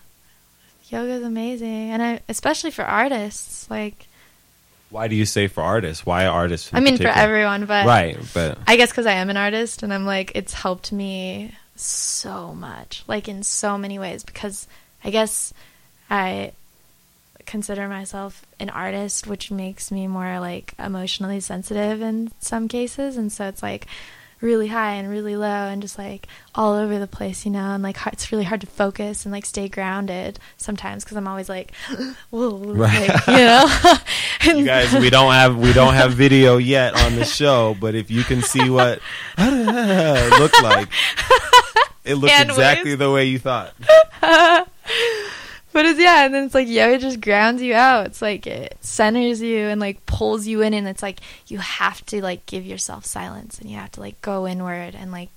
Yoga's amazing. And I, especially for artists. Like, Why do you say for artists? Why artists? I mean, for everyone, but Right, but I guess because I am an artist and I'm like, it's helped me so much, like in so many ways. Because I guess I consider myself an artist, which makes me more like emotionally sensitive in some cases. And so it's like really high and really low and just like all over the place, you know. And like it's really hard to focus and like stay grounded sometimes because I'm always like, whoa, Right. like, you know. You guys, we don't have we don't have video yet on the show, but if you can see what it looked like, it looked Hand exactly waves. the way you thought. But it's yeah, and then it's like yoga just grounds you out. It's like it centers you and like pulls you in, and it's like you have to like give yourself silence, and you have to like go inward and like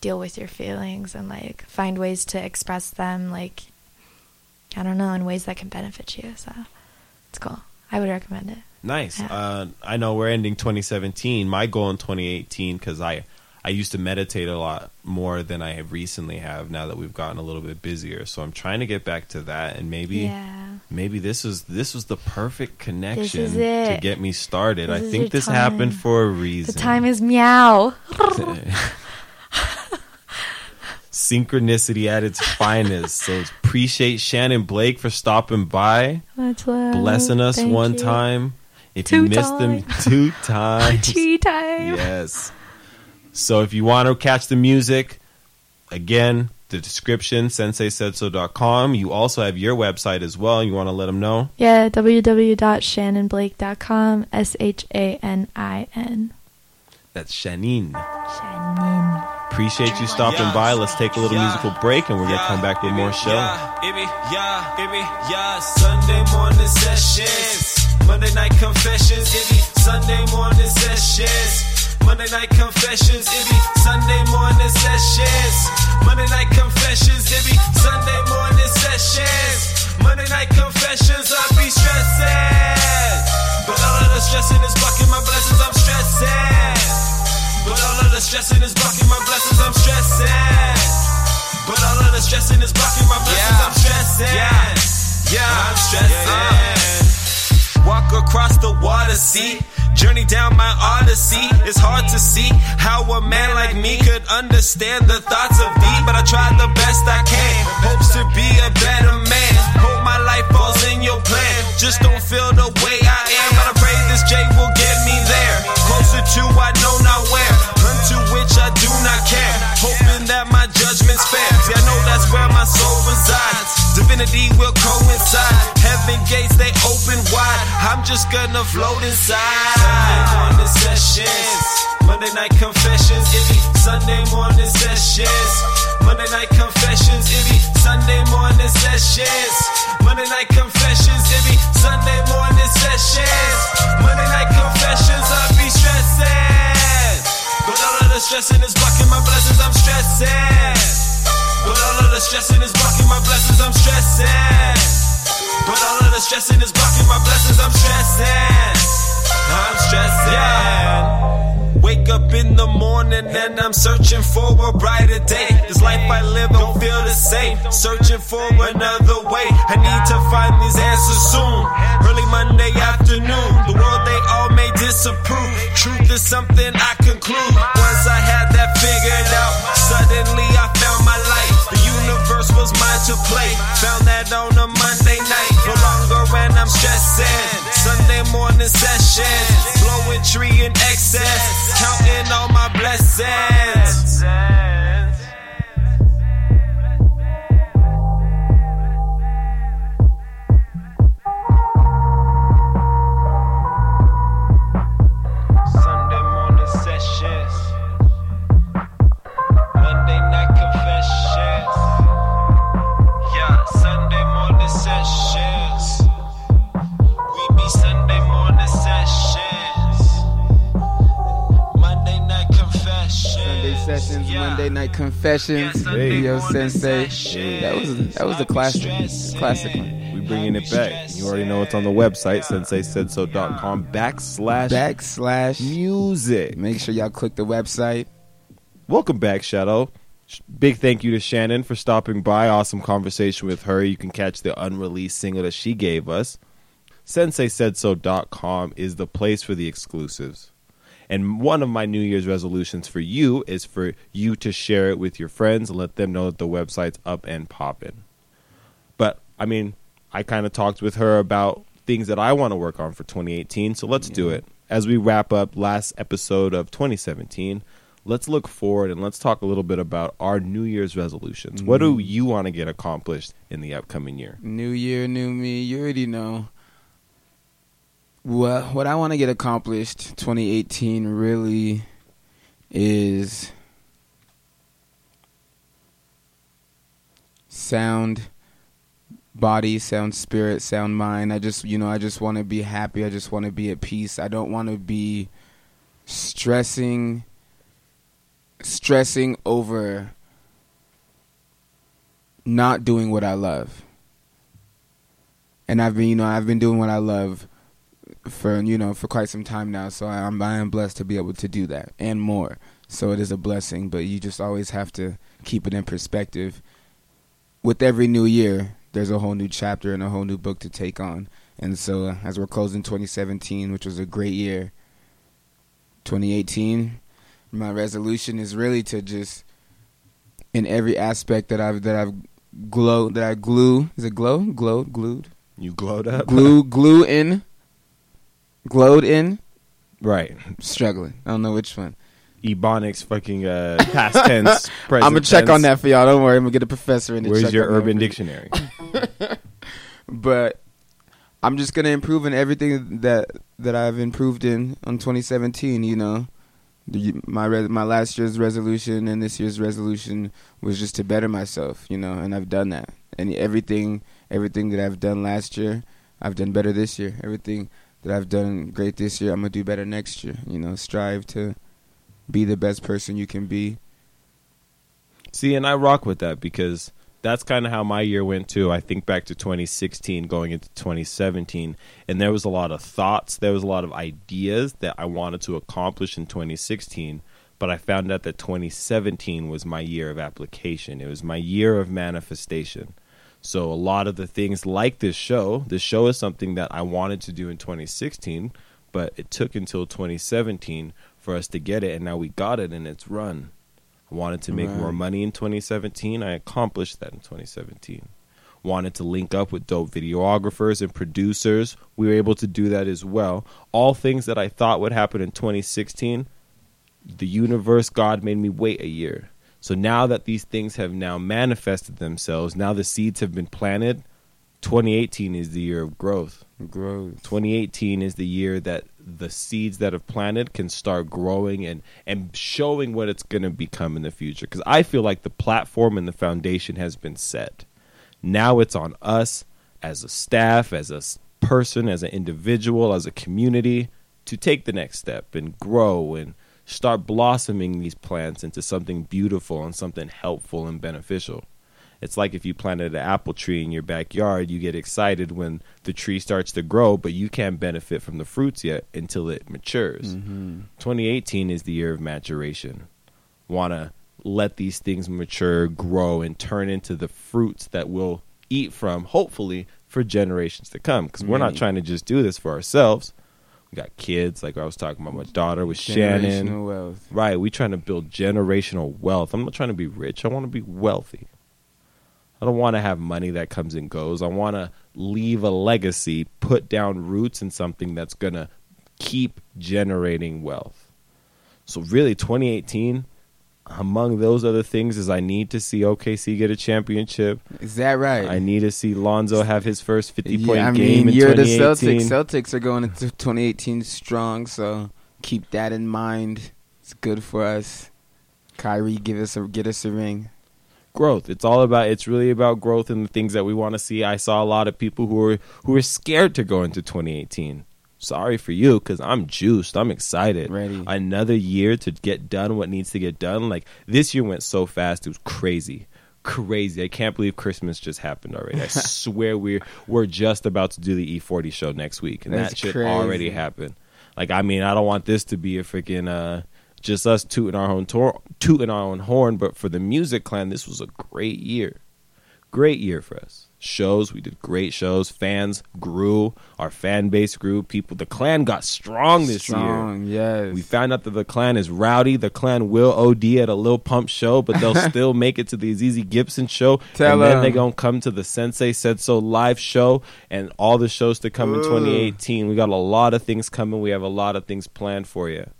deal with your feelings and like find ways to express them. Like I don't know, in ways that can benefit you. So it's cool. I would recommend it. Nice. Yeah. Uh, I know we're ending 2017. My goal in 2018 because I I used to meditate a lot more than I have recently have now that we've gotten a little bit busier. So I'm trying to get back to that and maybe Yeah. maybe this is this was the perfect connection to get me started. This I think this time. happened for a reason. The time is meow. synchronicity at its finest. So appreciate Shannon Blake for stopping by, Much love. blessing us Thank one you. time. If Two you missed them two times. Tea time. yes. So if you want to catch the music, again, the description, senseisaidso.com. You also have your website as well. You want to let them know? Yeah, www.shannonblake.com. S H A N I N. That's Shanine. Shannon. Appreciate you stopping Yeah. by. Let's take a little Yeah. musical break and we're going to come back with more show. Yeah, baby, yeah, baby, yeah. Sunday morning sessions, Monday night confessions, Sunday morning sessions. Monday night confessions, it be Sunday morning sessions. Monday night confessions, it be Sunday morning sessions. Monday night confessions, I be stressing. But all of the stressing is blocking my blessings, I'm stressing. But all of the stressing is blocking my blessings, I'm stressing. But all of the stressing is blocking my blessings. I'm stressing. Yeah, yeah, I'm stressing. Walk across the water, see. Journey down my odyssey. It's hard to see how a man like me could understand the thoughts of thee, but I tried the best I can. Hopes to be a better man. Hope my life falls in your plan. Just don't feel the way I am, but I pray this J will get me there. Closer to I know not where. Unto which I do not care. Hoping that my judgment's fair. See, I know that's where my soul resides. Divinity will coincide. Heaven gates, they open wide. I'm just gonna float inside. Morning sessions. Monday night confessions. It be Sunday morning sessions. Monday night confessions. It be Sunday morning sessions. Monday night confessions. It be Sunday morning sessions. Monday night confessions. I be stressing. But all of the stressing is blocking my blessings. I'm stressing. But all of the stressing is blocking my blessings. I'm stressing. But all of stressing is blocking my blessings. I'm stressing. I'm stressing. Wake up in the morning and I'm searching for a brighter day. This life I live don't feel the same. Searching for another way. I need to find these answers soon. Early Monday afternoon. The world they all may disapprove. Truth is something I conclude. Once I had that figured out, suddenly I found my light. The universe was mine to play. Found that on a Monday night. Longer and I'm stressing. Sunday morning sessions. Blowing tree in excess. Counting all my blessings. Monday night confessions, Yeah, Sunday Rio morning Sensei. sessions. That was that was a classic, classic one. We bringing it back. You already know it's on the website, senseisaidso.com backslash Backslash. music. Make sure y'all click the website. Welcome back, Shadow. Big thank you to Shannon for stopping by. Awesome conversation with her. You can catch the unreleased single that she gave us. SenseiSaidSo.com is the place for the exclusives. And one of my New Year's resolutions for you is for you to share it with your friends and let them know that the website's up and popping. But I mean, I kind of talked with her about things that I want to work on for 2018, so let's do it. As we wrap up last episode of 2017, let's look forward and let's talk a little bit about our New Year's resolutions. What do Mm. you want to get accomplished in the upcoming year? New year, new me. You already know. What what I want to get accomplished 2018 really is sound body, sound spirit, sound mind. I just, you know, I just want to be happy. I just want to be at peace. I don't want to be stressing stressing over not doing what I love. And I've been, you know, I've been doing what I love for, you know, for quite some time now. So I'm, I am blessed to be able to do that and more. So it is a blessing, but you just always have to keep it in perspective. With every new year, there's a whole new chapter and a whole new book to take on. And so uh, as we're closing 2017, which was a great year, 2018, my resolution is really to just in every aspect that I've that I've glow that I glue is it glow glow glued You glowed up? glue glue in glowed in right. struggling I don't know which one Ebonics fucking uh, past tense, I'm gonna check on that for y'all don't worry I'm gonna get a professor in Where's your urban dictionary? but I'm just gonna improve in everything that that I've improved in on 2017. You know, my re- my last year's resolution and this year's resolution was just to better myself. You know, and I've done that. And everything everything that I've done last year, I've done better this year. Everything that I've done great this year, I'm gonna do better next year. You know, strive to be the best person you can be. See, and I rock with that because that's kind of how my year went too. I think back to 2016 going into 2017, and there was a lot of thoughts, there was a lot of ideas that I wanted to accomplish in 2016, but I found out that 2017 was my year of application. It was my year of manifestation. So a lot of the things like this show, this show is something that I wanted to do in 2016, but it took until 2017 for us to get it and now we got it and it's run. I wanted to make Right. more money in 2017. I accomplished that in 2017. Wanted to link up with dope videographers and producers. We were able to do that as well. All things that I thought would happen in 2016, the universe, God made me wait a year. So now that these things have now manifested themselves, now the seeds have been planted, 2018 is the year of growth. Growth. 2018 is the year that the seeds that have planted can start growing and and showing what it's going to become in the future because i feel like the platform and the foundation has been set now it's on us as a staff as a person as an individual as a community to take the next step and grow and start blossoming these plants into something beautiful and something helpful and beneficial it's like if you planted an apple tree in your backyard, you get excited when the tree starts to grow, but you can't benefit from the fruits yet until it matures. Mm-hmm. 2018 is the year of maturation. Want to let these things mature, grow, and turn into the fruits that we'll eat from, hopefully, for generations to come. Because we're not trying to just do this for ourselves. We got kids, like I was talking about my daughter with Shannon. Wealth. Right, we trying to build generational wealth. I'm not trying to be rich. I want to be wealthy. I don't want to have money that comes and goes. I want to leave a legacy, put down roots in something that's going to keep generating wealth. So really 2018 among those other things is I need to see OKC get a championship. Is that right? I need to see Lonzo have his first 50 point yeah, I game mean, in you're the 2018. Celtics. Celtics are going into 2018 strong, so keep that in mind. It's good for us. Kyrie, give us a get us a ring. growth. It's all about it's really about growth and the things that we want to see. I saw a lot of people who were who were scared to go into 2018. Sorry for you cuz I'm juiced. I'm excited. Ready. Another year to get done what needs to get done. Like this year went so fast. It was crazy. Crazy. I can't believe Christmas just happened already. I swear we're we're just about to do the E40 show next week and That's that should already happen. Like I mean, I don't want this to be a freaking uh just us tooting our own tor- tooting our own horn, but for the music clan, this was a great year. Great year for us. Shows, we did great shows. Fans grew, our fan base grew. People, the clan got strong this year. Yes. We found out that the clan is rowdy. The clan will OD at a Lil Pump show, but they'll still make it to the Azizi Gibson show. Tell and then 'em. they gonna come to the Sensei Said So live show and all the shows to come in 2018. We got a lot of things coming. We have a lot of things planned for you.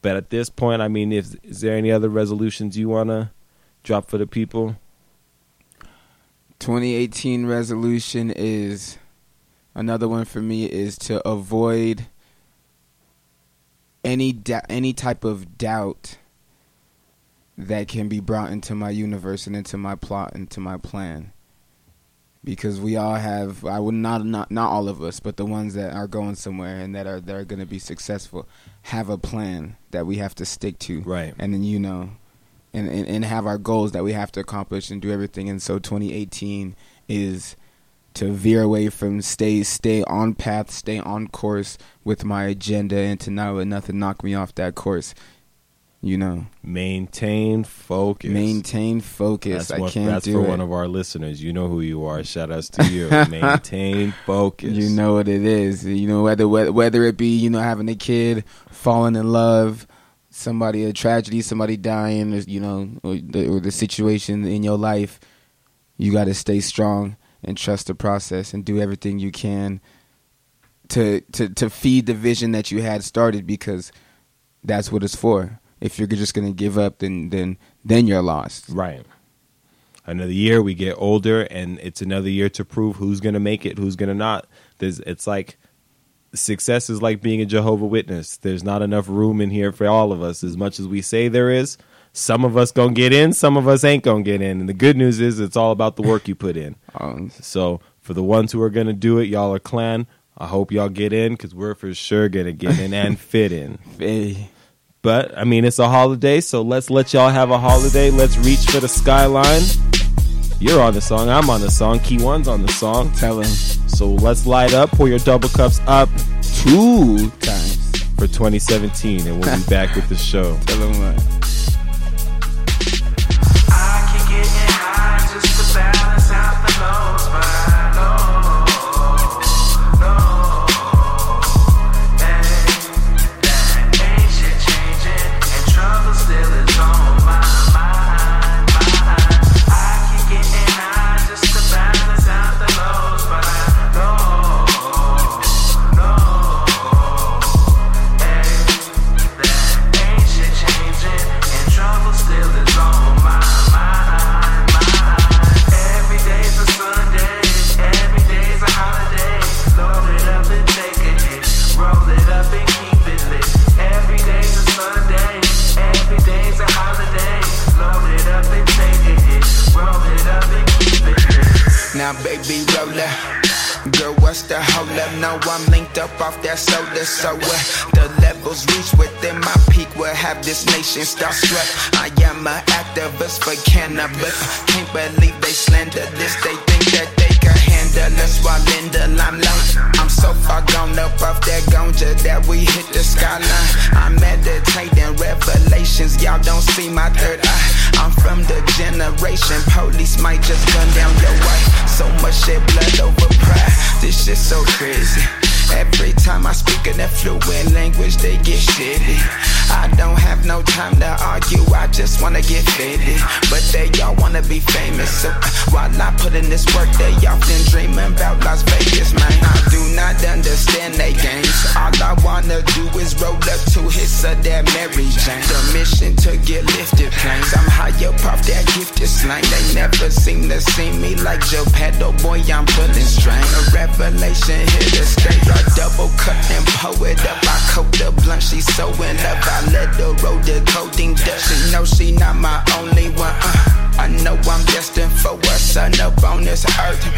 But at this point, I mean, if is there any other resolutions you wanna drop for the people? 2018 resolution is another one for me is to avoid any da- any type of doubt that can be brought into my universe and into my plot into my plan because we all have I would not not not all of us but the ones that are going somewhere and that are that are going to be successful have a plan that we have to stick to Right. and then you know and, and and have our goals that we have to accomplish and do everything and so 2018 is to veer away from stay stay on path stay on course with my agenda and to not let nothing knock me off that course you know Maintain focus. maintain focus That's, i one, can't that's do for it one of our listeners. You know who you are. Shout outs to you. Maintain focus. You know what it is. You know whether whether whether it be you know having a kid, falling in love, somebody a tragedy, somebody dying, or, you know, or the, or the situation in your life. You got to stay strong and trust the process and do everything you can to to to feed the vision that you had started because that's what it's for. If you're just gonna give up, then then then you're lost. Right. Another year, we get older, and it's another year to prove who's going to make it, who's going to not. There's, it's like success is like being a Jehovah Witness. There's not enough room in here for all of us. As much as we say there is, some of us gonna get in, some of us ain't gonna get in. And the good news is, it's all about the work you put in. Um, So for the ones who are gonna do it, y'all are clan. I hope y'all get in because we're for sure gonna get in and fit in. hey, But I mean, it's a holiday, so let's let y'all have a holiday. Let's reach for the skyline. You're on the song. I'm on the song. Key One's on the song. tell him So let's light up. Pour your double cups up two times. for 2017, and we'll be back with the show. Tell him what.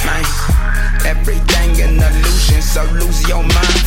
Man. Everything an illusion, so lose your mind,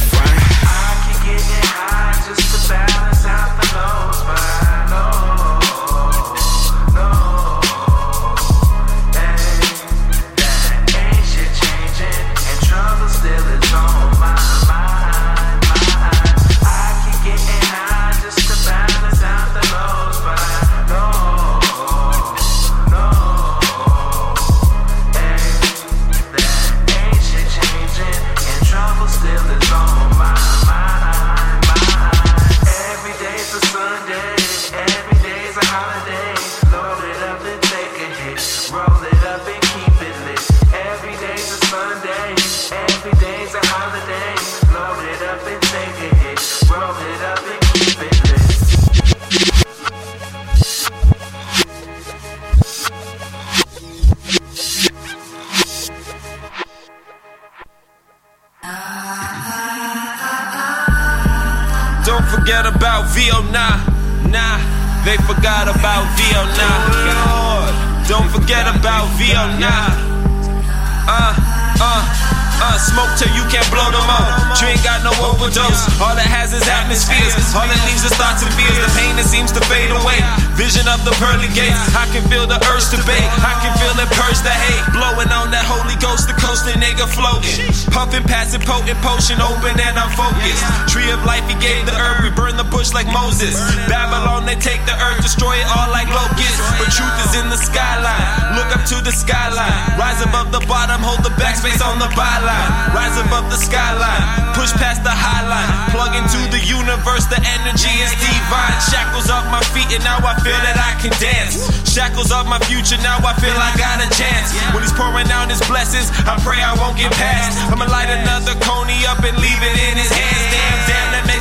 feet, and now I feel that I can dance. Shackles of my future, now I feel I got a chance. When he's pouring out his blessings, I pray I won't get past. I'ma light another coney up and leave it in his hands. Damn,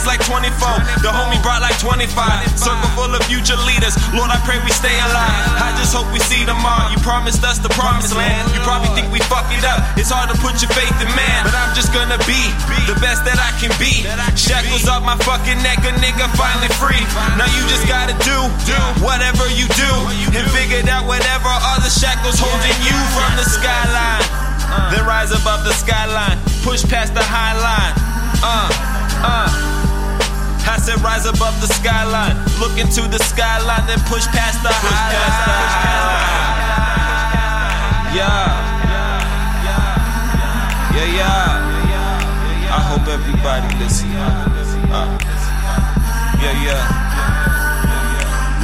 like 24. The homie brought like 25. Circle full of future leaders. Lord, I pray we stay alive. I just hope we see tomorrow. You promised us the promised land. You probably think we fuck it up. It's hard to put your faith in man, but I'm just gonna be the best that I can be. Shackles off my fucking neck, a nigga finally free. Now you just gotta do whatever you do and figure out whatever other shackles holding you from the skyline. Then rise above the skyline, push past the high line. Uh, uh. I said rise above the skyline, look into the skyline, then push past the high line. Yeah. Yeah, yeah. I hope everybody listen. Uh, yeah, yeah.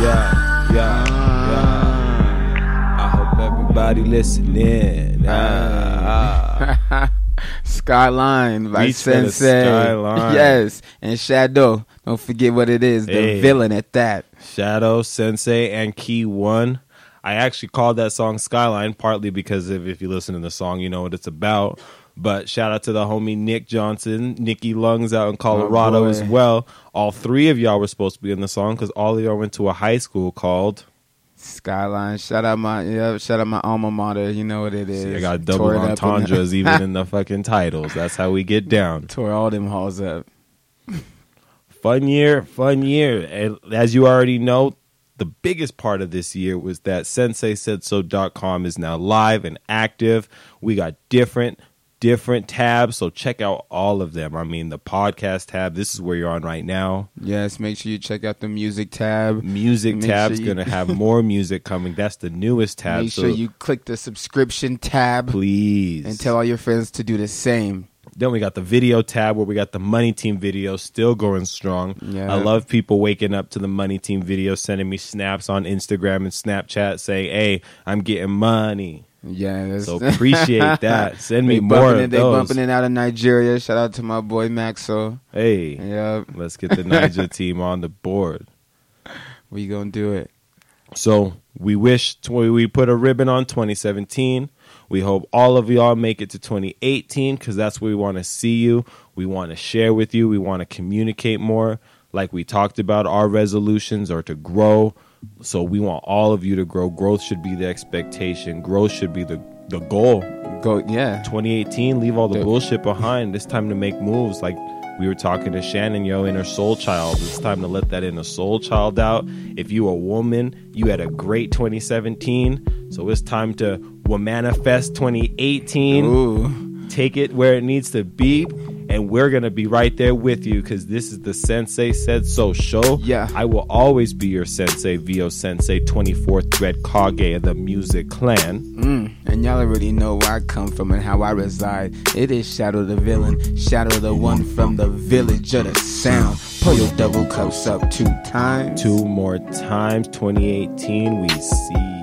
Yeah, yeah, yeah. I hope everybody listening. Ah, ah. Skyline by a Sensei. Skyline. Yes, and Shadow. Don't forget what it is. The Hey. villain at that. Shadow, Sensei, and Key One. I actually called that song Skyline partly because if, if you listen to the song, you know what it's about. But shout out to the homie Nick Johnson, Nicky Lungs out in oh, Colorado boy. as well. All three of y'all were supposed to be in the song because all of y'all went to a high school called. Skyline. Shout out my yeah, shout out my alma mater. You know what it is. See, I got double Tore up in the- entendres even in the fucking titles. That's how we get down. Tore all them halls up. Fun year, fun year. And as you already know, the biggest part of this year was that senseisaidso.com is now live and active. We got different different tabs, so check out all of them. I mean, the podcast tab, this is where you're on right now. Yes, make sure you check out the music tab. Music Make tab's sure you- going to have more music coming. That's the newest tab. Make so sure you click the subscription tab please and tell all your friends to do the same. Then we got the video tab where we got the Money Team video still going strong. Yeah. I love people waking up to the Money Team video, sending me snaps on Instagram and Snapchat saying, "Hey, I'm getting money." Yeah, So appreciate that. Send me more of it, They bumping it out of Nigeria. Shout out to my boy Maxo. Hey, Yeah, let's get the Niger team on the board. we gonna do it. So we wish we put a ribbon on 2017. We hope all of y'all make it to 2018 because that's where we want to see you. We want to share with you. We want to communicate more. Like we talked about, our resolutions are to grow. So we want all of you to grow. Growth should be the expectation. Growth should be the, the goal. Go, yeah. 2018, leave all the Dude. bullshit behind. It's time to make moves. Like we were talking to Shannon, yo, inner soul child. It's time to let that inner soul child out. If you a woman, you had a great 2017. So it's time to well, manifest 2018 Ooh, take it where it needs to be and we're gonna be right there with you because this is the sensei said so show Yeah. i will always be your sensei vo sensei 24th thread kage of the music clan mm. and y'all already know where I come from and how I reside. It is Shadow the villain, Shadow the one from the village of the sound. Pull your double cups up two times. two more times 2018 we see